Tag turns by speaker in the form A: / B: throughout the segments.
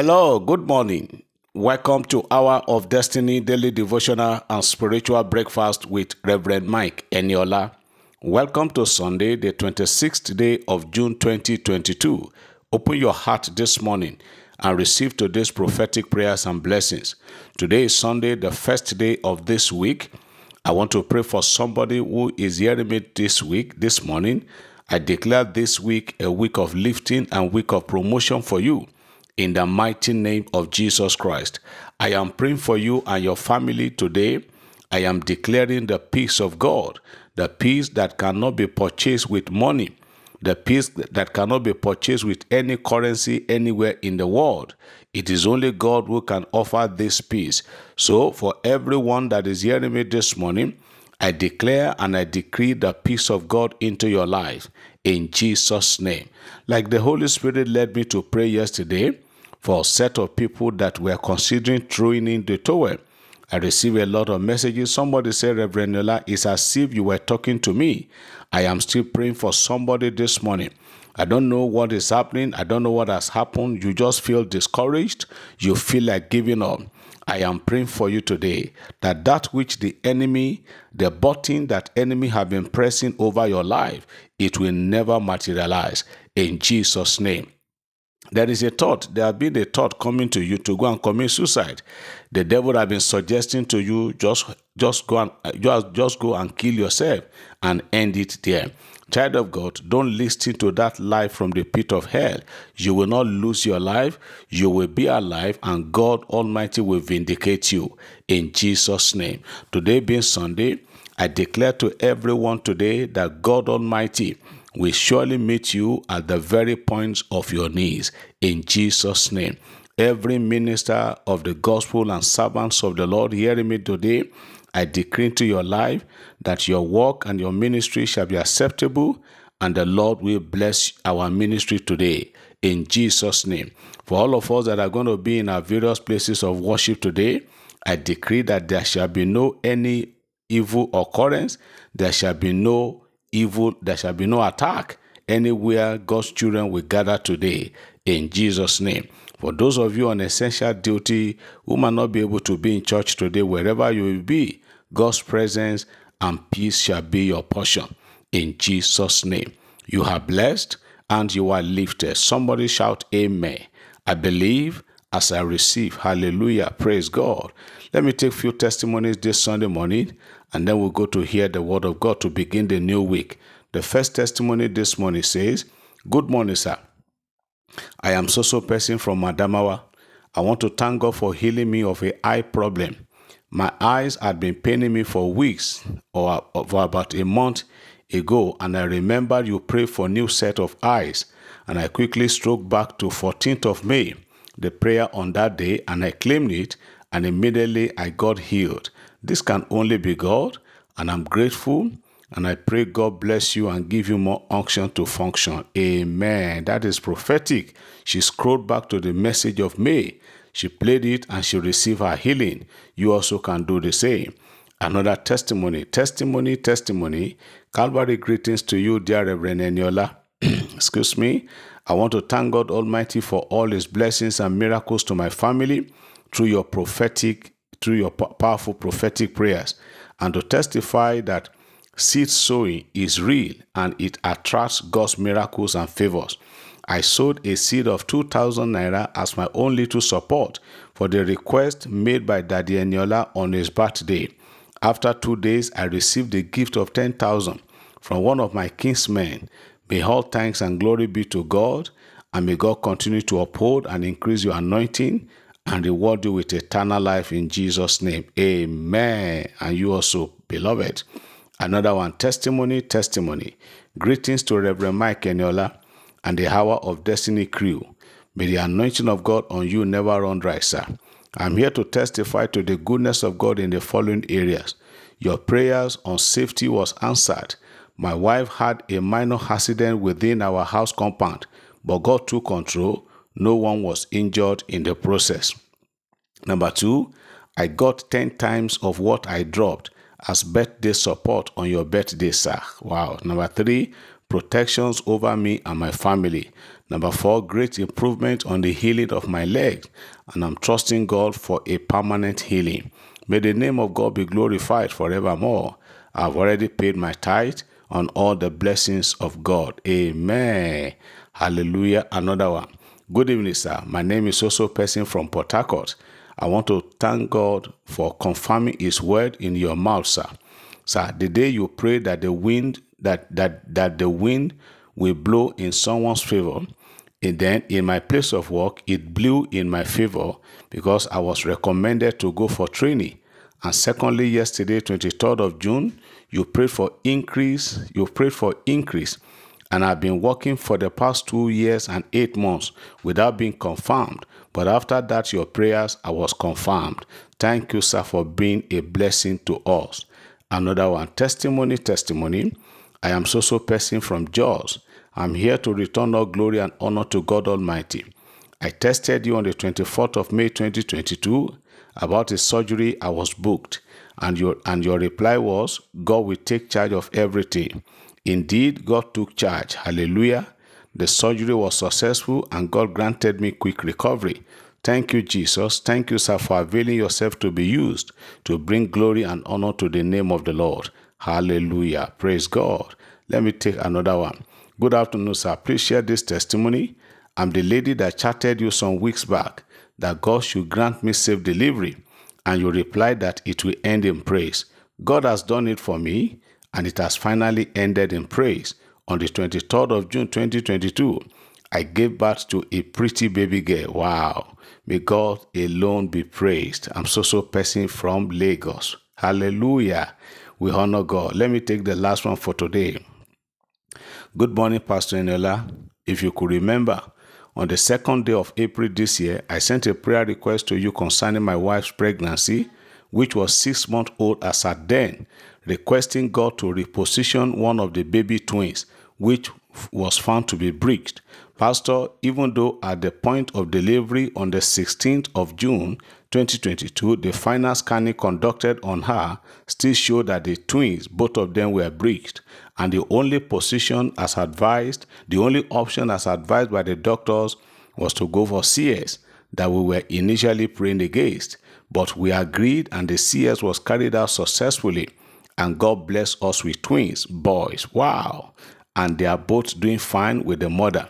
A: Hello, good morning. Welcome to Hour of Destiny Daily Devotional and Spiritual Breakfast with Reverend Mike Eniola. Welcome to Sunday, the 26th day of June 2022. Open your heart this morning and receive today's prophetic prayers and blessings. Today is Sunday, the first day of this week. I want to pray for somebody who is hearing me this week, this morning. I declare this week a week of lifting and week of promotion for you in the mighty name of Jesus Christ. I am praying for you and your family today. I am declaring the peace of God, the peace that cannot be purchased with money, the peace that cannot be purchased with any currency anywhere in the world. It is only God who can offer this peace. So, for everyone that is hearing me this morning, I declare and I decree the peace of God into your life in Jesus' name. Like the Holy Spirit led me to pray yesterday, for a set of people that were considering throwing in the towel. I received a lot of messages. Somebody said, Reverend Eniola, it's as if you were talking to me. I am still praying for somebody this morning. I don't know what is happening. I don't know what has happened. You just feel discouraged. You feel like giving up. I am praying for you today that that which the enemy, the button that enemy have been pressing over your life, it will never materialize in Jesus' name. There is a thought, there have been a thought coming to you to go and commit suicide. The devil have been suggesting to you just just go and uh, just, just go and kill yourself and end it there. Child of God, don't listen to that lie from the pit of hell. You will not lose your life. You will be alive and God Almighty will vindicate you in Jesus' name. Today being Sunday, I declare to everyone today that God Almighty will surely meet you at the very points of your knees in Jesus' name. Every minister of the gospel and servants of the Lord hearing me today, I decree into your life that your work and your ministry shall be acceptable, and the Lord will bless our ministry today in Jesus' name. For all of us that are going to be in our various places of worship today, I decree that there shall be no any evil occurrence, there shall be no evil, there shall be no attack anywhere God's children will gather today in Jesus' name. For those of you on essential duty who might not be able to be in church today, wherever you will be, God's presence and peace shall be your portion in Jesus' name. You are blessed and you are lifted. Somebody shout, Amen. I believe as I receive. Hallelujah. Praise God. Let me take a few testimonies this Sunday morning and then we'll go to hear the word of God to begin the new week. The first testimony this morning says, Good morning, sir. I am so so person from Adamawa. I want to thank God for healing me of a eye problem. My eyes had been paining me for weeks or for about a month ago, and I remember you prayed for new set of eyes, and I quickly stroked back to 14th of May, the prayer on that day, and I claimed it, and immediately I got healed. This can only be God, and I'm grateful. And I pray God bless you and give you more unction to function. Amen. That is prophetic. She scrolled back to the message of May. She played it and she received her healing. You also can do the same. Another testimony, testimony, testimony. Calvary greetings to you, dear Reverend Eniola. Excuse me. I want to thank God Almighty for all his blessings and miracles to my family through your prophetic, through your powerful prophetic prayers, and to testify that seed sowing is real and it attracts God's miracles and favors. I sowed a seed of 2,000 naira as my own little support for the request made by Daddy Eniola on his birthday. After two days, I received a gift of 10,000 from one of my kinsmen. May all thanks and glory be to God, and may God continue to uphold and increase your anointing and reward you with eternal life in Jesus' name. Amen. And you also, beloved. Another one, testimony, testimony. Greetings to Reverend Mike Eniola and the Hour of Destiny crew. May the anointing of God on you never run dry, sir. I'm here to testify to the goodness of God in the following areas. Your prayers on safety was answered. My wife had a minor accident within our house compound, but God took control. No one was injured in the process. Number two, I got 10 times of what I dropped as birthday support on your birthday, sir. Wow. Number three, protections over me and my family. Number four, great improvement on the healing of my legs, and I'm trusting God for a permanent healing. May the name of God be glorified forevermore. I've already paid my tithe on all the blessings of God. Amen. Hallelujah. Another one. Good evening, sir. My name is also person from Port Harcourt. I want to thank God for confirming His word in your mouth, sir. Sir, the day you pray that the wind that that that the wind will blow in someone's favor, and then in my place of work, it blew in my favor because I was recommended to go for training. And secondly, yesterday, 23rd of June, you prayed for increase. You prayed for increase. And I've been working for the past two years and eight months without being confirmed. But after that, your prayers, I was confirmed. Thank you, sir, for being a blessing to us. Another one, testimony, testimony. I am so so person from Jos. I'm here to return all glory and honor to God Almighty. I tested you on the 24th of May 2022 about a surgery I was booked, and your and your reply was, God will take charge of everything. Indeed, God took charge. Hallelujah. The surgery was successful and God granted me quick recovery. Thank you, Jesus. Thank you, sir, for availing yourself to be used to bring glory and honor to the name of the Lord. Hallelujah. Praise God. Let me take another one. Good afternoon, sir. Please share this testimony. I'm the lady that chatted you some weeks back that God should grant me safe delivery, and you replied that it will end in praise. God has done it for me, and it has finally ended in praise. On the 23rd of June 2022, I gave birth to a pretty baby girl. Wow. May God alone be praised. I'm so so person from Lagos. Hallelujah. We honor God. Let me take the last one for today. Good morning, Pastor Eniola. If you could remember, on the second day of April this year, I sent a prayer request to you concerning my wife's pregnancy, which was six months old as at then, requesting God to reposition one of the baby twins, which was found to be breached. Pastor, even though at the point of delivery on the 16th of June 2022, the final scanning conducted on her still showed that the twins, both of them were breached, and the only position as advised, the only option as advised by the doctors was to go for CS that we were initially praying against. But we agreed, and the CS was carried out successfully, and God blessed us with twins, boys. Wow! And they are both doing fine with the mother.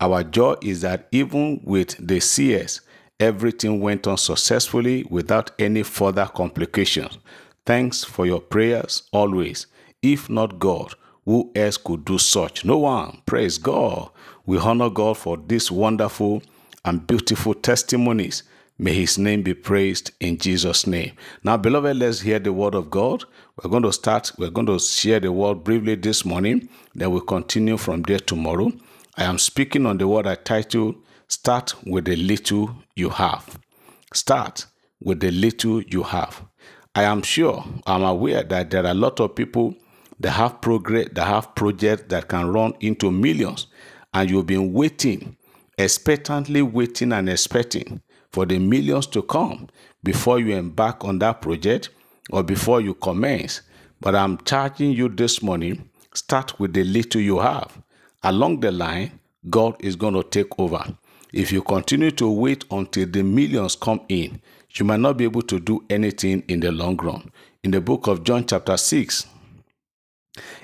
A: Our joy is that even with the CS, everything went on successfully without any further complications. Thanks for your prayers always. If not God, who else could do such? No one. Praise God. We honor God for these wonderful and beautiful testimonies. May his name be praised in Jesus' name. Now, beloved, let's hear the word of God. We're going to start, we're going to share the word briefly this morning, then we'll continue from there tomorrow. I am speaking on the word I titled Start with the Little You Have. Start with the little you have. I am sure, I'm aware that there are a lot of people that have progress, that have projects that can run into millions, and you've been waiting, expectantly waiting and expecting for the millions to come before you embark on that project or before you commence. But I'm charging you this morning, start with the little you have along the line, God is going to take over. If you continue to wait until the millions come in, you might not be able to do anything in the long run. In the book of John, chapter 6,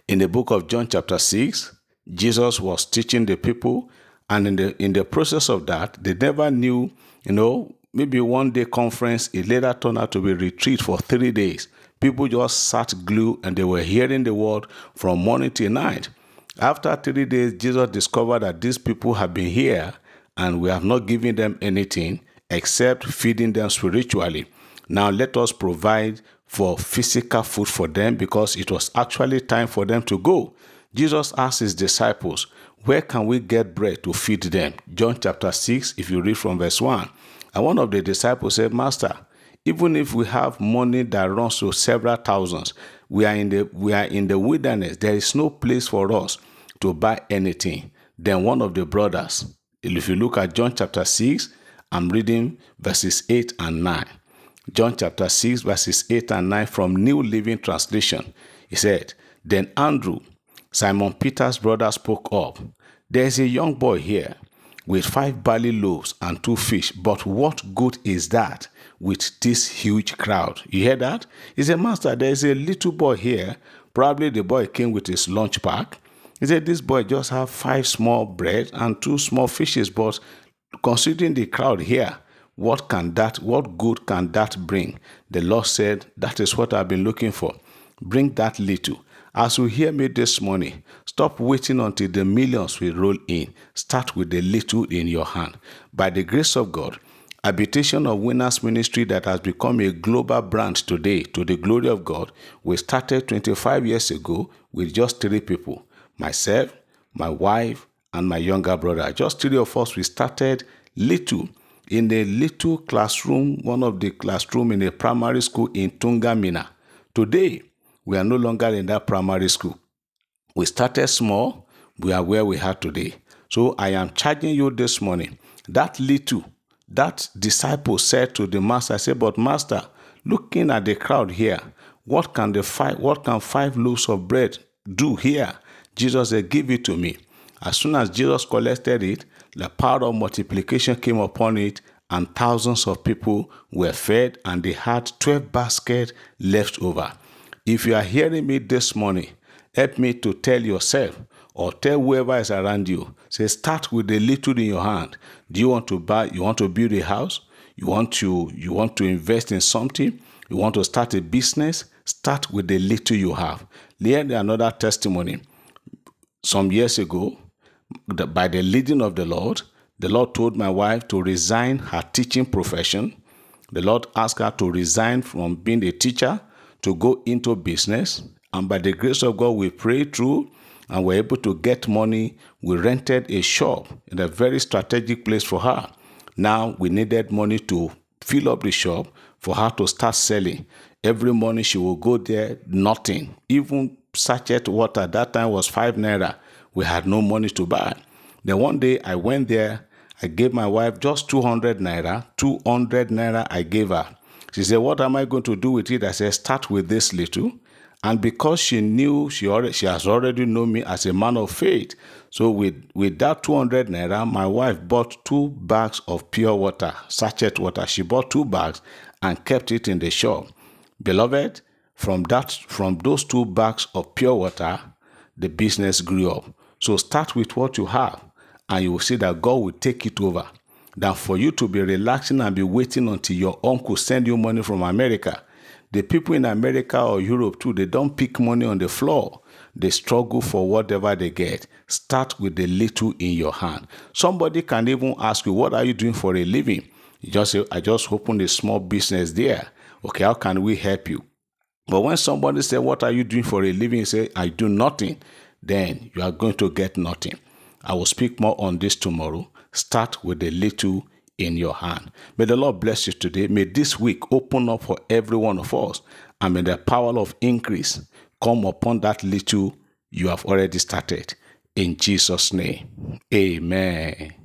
A: in the book of John, chapter 6, Jesus was teaching the people, and in the in the process of that, they never knew, you know, maybe one day conference, it later turned out to be retreat for three days. People just sat glued and they were hearing the word from morning till night. After three days, Jesus discovered that these people have been here and we have not given them anything except feeding them spiritually. Now let us provide for physical food for them because it was actually time for them to go. Jesus asked his disciples, Where can we get bread to feed them? John chapter 6, if you read from verse 1. And one of the disciples said, Master, even if we have money that runs to several thousands, we are in the we are in the wilderness. There is no place for us to buy anything. Then one of the brothers, if you look at John chapter 6, I'm reading verses 8 and 9. John chapter 6, verses 8 and 9 from New Living Translation. He said, Then Andrew, Simon Peter's brother spoke up. There's a young boy here with five barley loaves and two fish, but what good is that with this huge crowd? You hear that? He said, Master, there's a little boy here. Probably the boy came with his lunch pack. He said, This boy just have five small bread and two small fishes, but considering the crowd here, what can that, what good can that bring? The Lord said, That is what I've been looking for. Bring that little. As you hear me this morning, stop waiting until the millions will roll in. Start with the little in your hand. By the grace of God, Habitation of Winners Ministry that has become a global brand today to the glory of God, we started 25 years ago with just three people myself, my wife, and my younger brother. Just three of us, we started little in a little classroom, one of the classroom in a primary school in Tungamina. Today, we are no longer in that primary school. We started small, we are where we are today. So I am charging you this morning. That little, that disciple said to the master, I said, But master, looking at the crowd here, what can the five what can five loaves of bread do here? Jesus said, Give it to me. As soon as Jesus collected it, the power of multiplication came upon it, and thousands of people were fed, and they had 12 baskets left over. If you are hearing me this morning, help me to tell yourself or tell whoever is around you. Say, start with the little in your hand. Do you want to buy? You want to build a house? You want to you want to invest in something? You want to start a business? Start with the little you have. Hear another testimony. Some years ago, by the leading of the Lord, the Lord told my wife to resign her teaching profession. The Lord asked her to resign from being a teacher to go into business. And by the grace of God, we prayed through and were able to get money. We rented a shop in a very strategic place for her. Now we needed money to fill up the shop for her to start selling. Every morning she will go there, nothing. Even sachet water that time was five naira. We had no money to buy. Then one day I went there. I gave my wife just 200 naira. 200 naira I gave her. She said, What am I going to do with it? I said, Start with this little. And because she knew she already she has already known me as a man of faith, so with with that 200 naira, my wife bought two bags of pure water, sachet water. She bought two bags and kept it in the shop. Beloved, from that from those two bags of pure water, the business grew up. So start with what you have, and you will see that God will take it over than for you to be relaxing and be waiting until your uncle send you money from America. The people in America or Europe too, they don't pick money on the floor. They struggle for whatever they get. Start with the little in your hand. Somebody can even ask you, what are you doing for a living? You just say, I just opened a small business there. Okay, how can we help you? But when somebody say, what are you doing for a living? You say, I do nothing. Then you are going to get nothing. I will speak more on this tomorrow. Start with the little in your hand. May the Lord bless you today. May this week open up for every one of us. And may the power of increase come upon that little you have already started. In Jesus' name, amen.